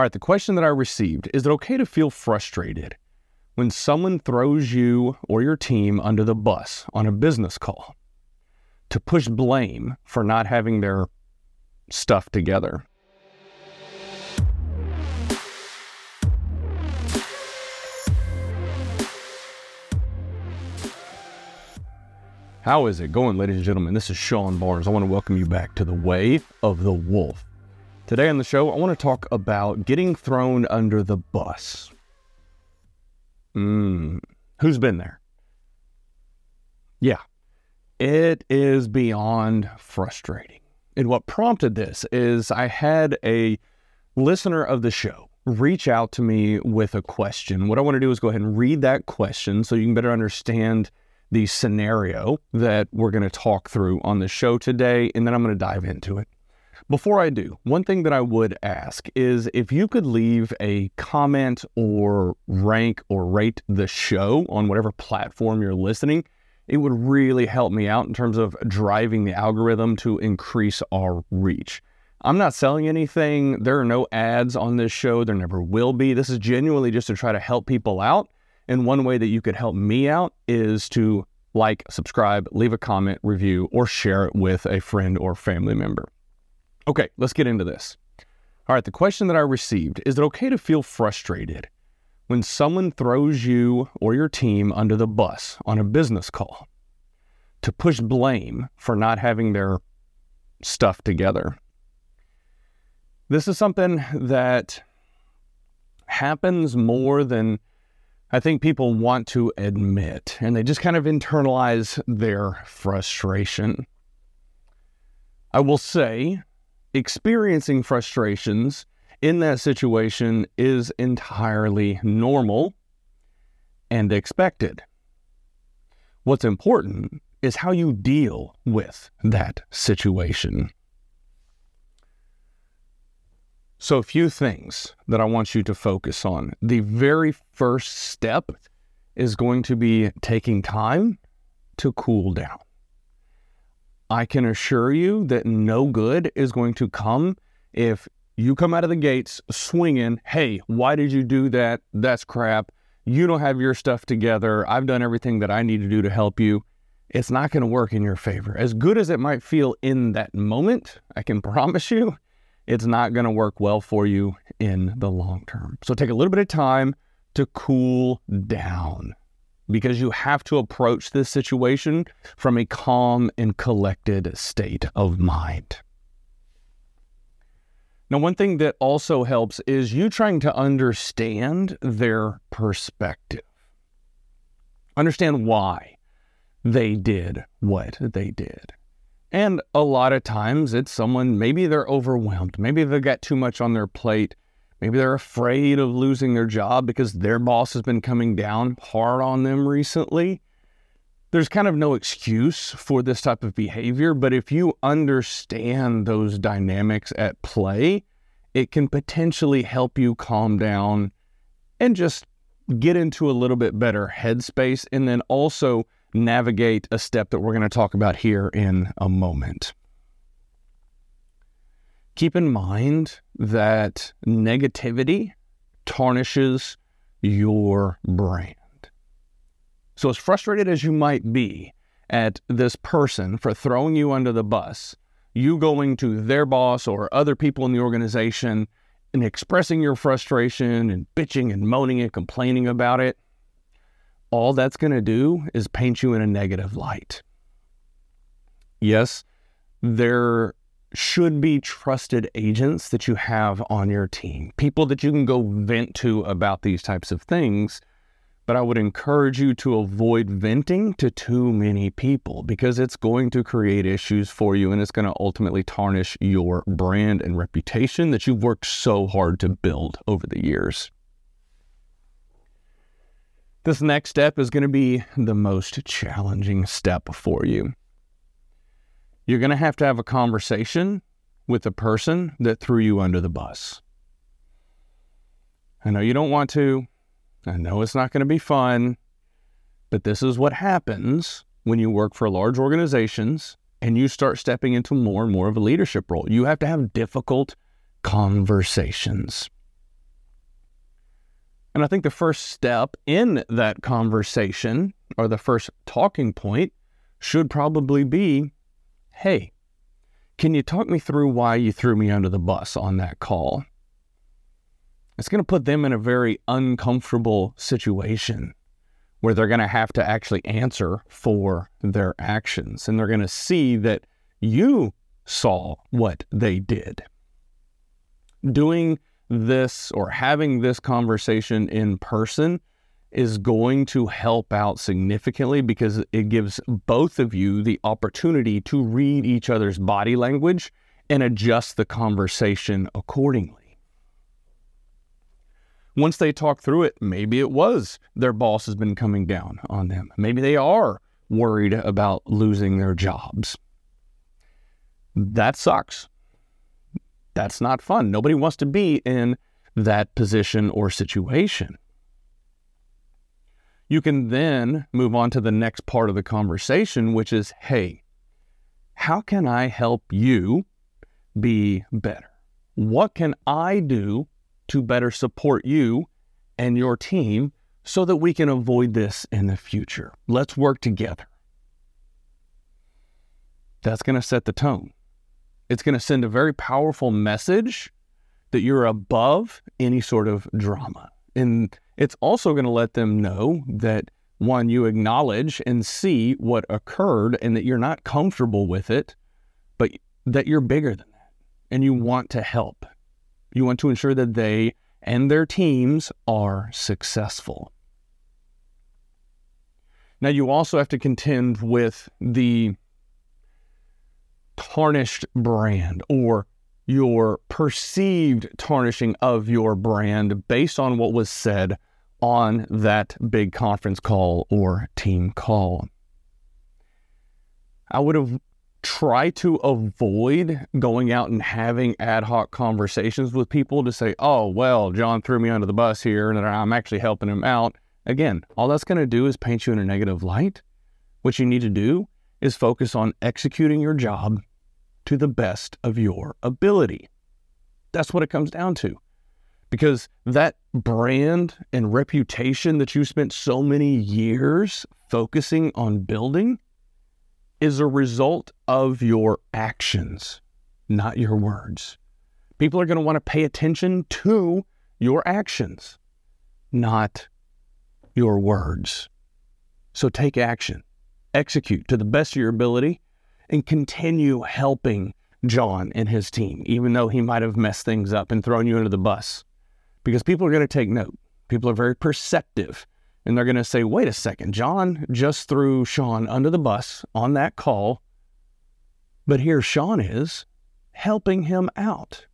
All right, the question that I received is it okay to feel frustrated when someone throws you or your team under the bus on a business call to push blame for not having their stuff together? How is it going, ladies and gentlemen? This is Sean Barnes. I want to welcome you back to the Way of the Wolf. Today on the show, I want to talk about getting thrown under the bus. Mm, who's been there? Yeah, it is beyond frustrating. And what prompted this is I had a listener of the show reach out to me with a question. What I want to do is go ahead and read that question so you can better understand the scenario that we're going to talk through on the show today, and then I'm going to dive into it. Before I do, one thing that I would ask is if you could leave a comment or rank or rate the show on whatever platform you're listening, it would really help me out in terms of driving the algorithm to increase our reach. I'm not selling anything. There are no ads on this show. There never will be. This is genuinely just to try to help people out and one way that you could help me out is to like, subscribe, leave a comment, review, or share it with a friend or family member. Okay, let's get into this. All right, the question that I received is it okay to feel frustrated when someone throws you or your team under the bus on a business call to push blame for not having their stuff together? This is something that happens more than I think people want to admit, and they just kind of internalize their frustration. I will say, experiencing frustrations in that situation is entirely normal and expected. What's important is how you deal with that situation. So, a few things that I want you to focus on. The very first step is going to be taking time to cool down. I can assure you that no good is going to come if you come out of the gates swinging, hey, why did you do that? That's crap. You don't have your stuff together. I've done everything that I need to do to help you. It's not going to work in your favor. As good as it might feel in that moment, I can promise you it's not going to work well for you in the long term. So take a little bit of time to cool down because you have to approach this situation from a calm and collected state of mind. Now, one thing that also helps is you trying to understand their perspective. Understand why they did what they did. And a lot of times it's someone, maybe they're overwhelmed. Maybe they've got too much on their plate. Maybe they're afraid of losing their job because their boss has been coming down hard on them recently. There's kind of no excuse for this type of behavior, but if you understand those dynamics at play, it can potentially help you calm down and just get into a little bit better headspace. And then also, navigate a step that we're going to talk about here in a moment. Keep in mind that negativity tarnishes your brand. So, as frustrated as you might be at this person for throwing you under the bus, you going to their boss or other people in the organization and expressing your frustration and bitching and moaning and complaining about it, all that's going to do is paint you in a negative light. Yes, there should be trusted agents that you have on your team, people that you can go vent to about these types of things. But I would encourage you to avoid venting to too many people because it's going to create issues for you and it's going to ultimately tarnish your brand and reputation that you've worked so hard to build over the years. This next step is going to be the most challenging step for you. You're going to have to have a conversation with the person that threw you under the bus. I know you don't want to. I know it's not going to be fun. But this is what happens when you work for large organizations and you start stepping into more and more of a leadership role. You have to have difficult conversations. And I think the first step in that conversation or the first talking point should probably be hey, can you talk me through why you threw me under the bus on that call? It's going to put them in a very uncomfortable situation where they're going to have to actually answer for their actions and they're going to see that you saw what they did. Doing this or having this conversation in person is going to help out significantly because it gives both of you the opportunity to read each other's body language and adjust the conversation accordingly. Once they talk through it, maybe it was their boss has been coming down on them. Maybe they are worried about losing their jobs. That sucks that's not fun. Nobody wants to be in that position or situation. You can then move on to the next part of the conversation, which is hey, how can I help you be better? What can I do to better support you and your team so that we can avoid this in the future? Let's work together. That's going to set the tone. It's going to send a very powerful message that you're above any sort of drama. And it's also going to let them know that one, you acknowledge and see what occurred and that you're not comfortable with it, but that you're bigger than that and you want to help. You want to ensure that they and their teams are successful. Now, you also have to contend with the tarnished brand or your perceived tarnishing of your brand based on what was said on that big conference call or team call. I would have tried to avoid going out and having ad hoc conversations with people to say, oh, well, John threw me under the bus here and I'm actually helping him out. Again, all that's going to do is paint you in a negative light. What you need to do is focus on executing your job to the best of your ability. That's what it comes down to. Because that brand and reputation that you spent so many years focusing on building is a result of your actions, not your words. People are going to want to pay attention to your actions, not your words. So take action, execute to the best of your ability, and continue helping John and his team, even though he might have messed things up and thrown you under the bus. Because people are going to take note. People are very perceptive and they're going to say, wait a second, John just threw Sean under the bus on that call. But here Sean is helping him out,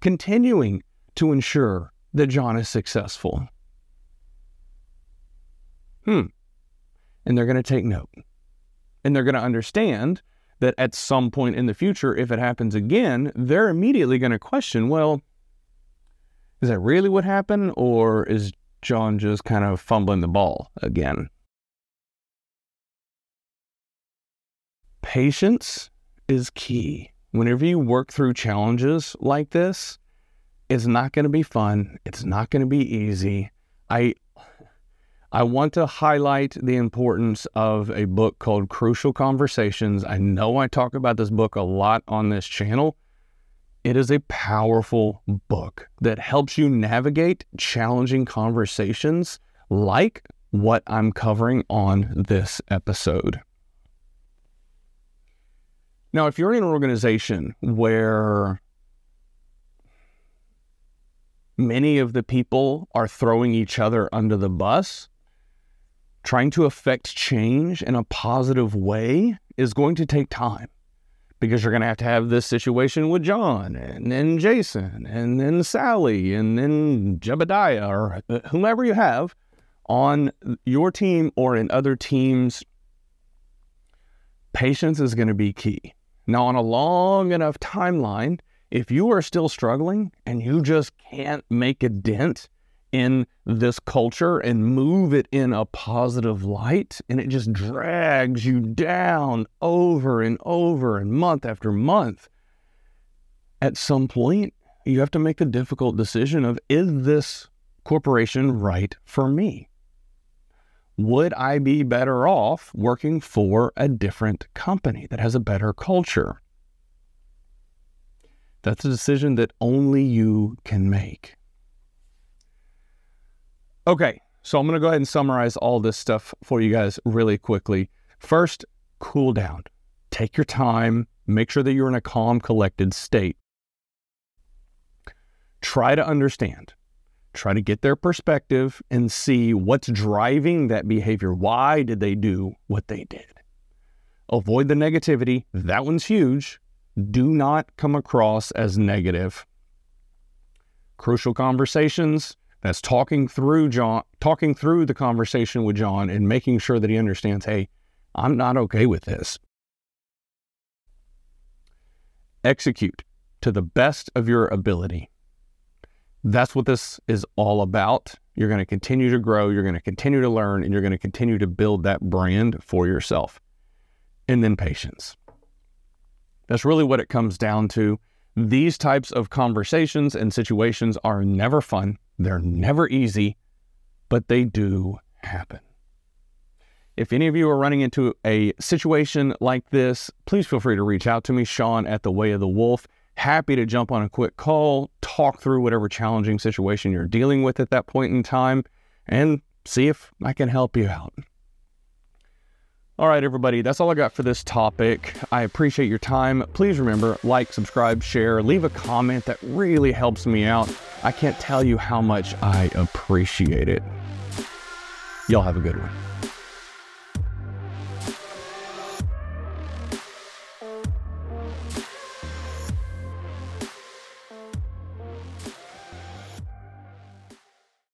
continuing to ensure that John is successful. Hmm. And they're going to take note. And they're going to understand that at some point in the future, if it happens again, they're immediately going to question, well, is that really what happened? Or is John just kind of fumbling the ball again? Patience is key. Whenever you work through challenges like this, it's not going to be fun. It's not going to be easy. I I want to highlight the importance of a book called Crucial Conversations. I know I talk about this book a lot on this channel. It is a powerful book that helps you navigate challenging conversations like what I'm covering on this episode. Now, if you're in an organization where many of the people are throwing each other under the bus, trying to affect change in a positive way is going to take time because you're going to have to have this situation with John and then Jason and then Sally and then Jebediah or uh, whomever you have on your team or in other teams. Patience is going to be key. Now, on a long enough timeline, if you are still struggling and you just can't make a dent in this culture and move it in a positive light, and it just drags you down over and over and month after month. At some point, you have to make the difficult decision of is this corporation right for me? Would I be better off working for a different company that has a better culture? That's a decision that only you can make. Okay, so I'm going to go ahead and summarize all this stuff for you guys really quickly. First, cool down. Take your time. Make sure that you're in a calm, collected state. Try to understand. Try to get their perspective and see what's driving that behavior. Why did they do what they did? Avoid the negativity. That one's huge. Do not come across as negative. Crucial conversations. That's talking through John, talking through the conversation with John and making sure that he understands, hey, I'm not okay with this. Execute to the best of your ability. That's what this is all about. You're going to continue to grow, you're going to continue to learn, and you're going to continue to build that brand for yourself. And then patience. That's really what it comes down to. These types of conversations and situations are never fun, they're never easy, but they do happen. If any of you are running into a situation like this, please feel free to reach out to me, Sean at the Way of the Wolf. Happy to jump on a quick call, talk through whatever challenging situation you're dealing with at that point in time, and see if I can help you out. All right, everybody, that's all I got for this topic. I appreciate your time. Please remember, like, subscribe, share, leave a comment. That really helps me out. I can't tell you how much I appreciate it. Y'all have a good one.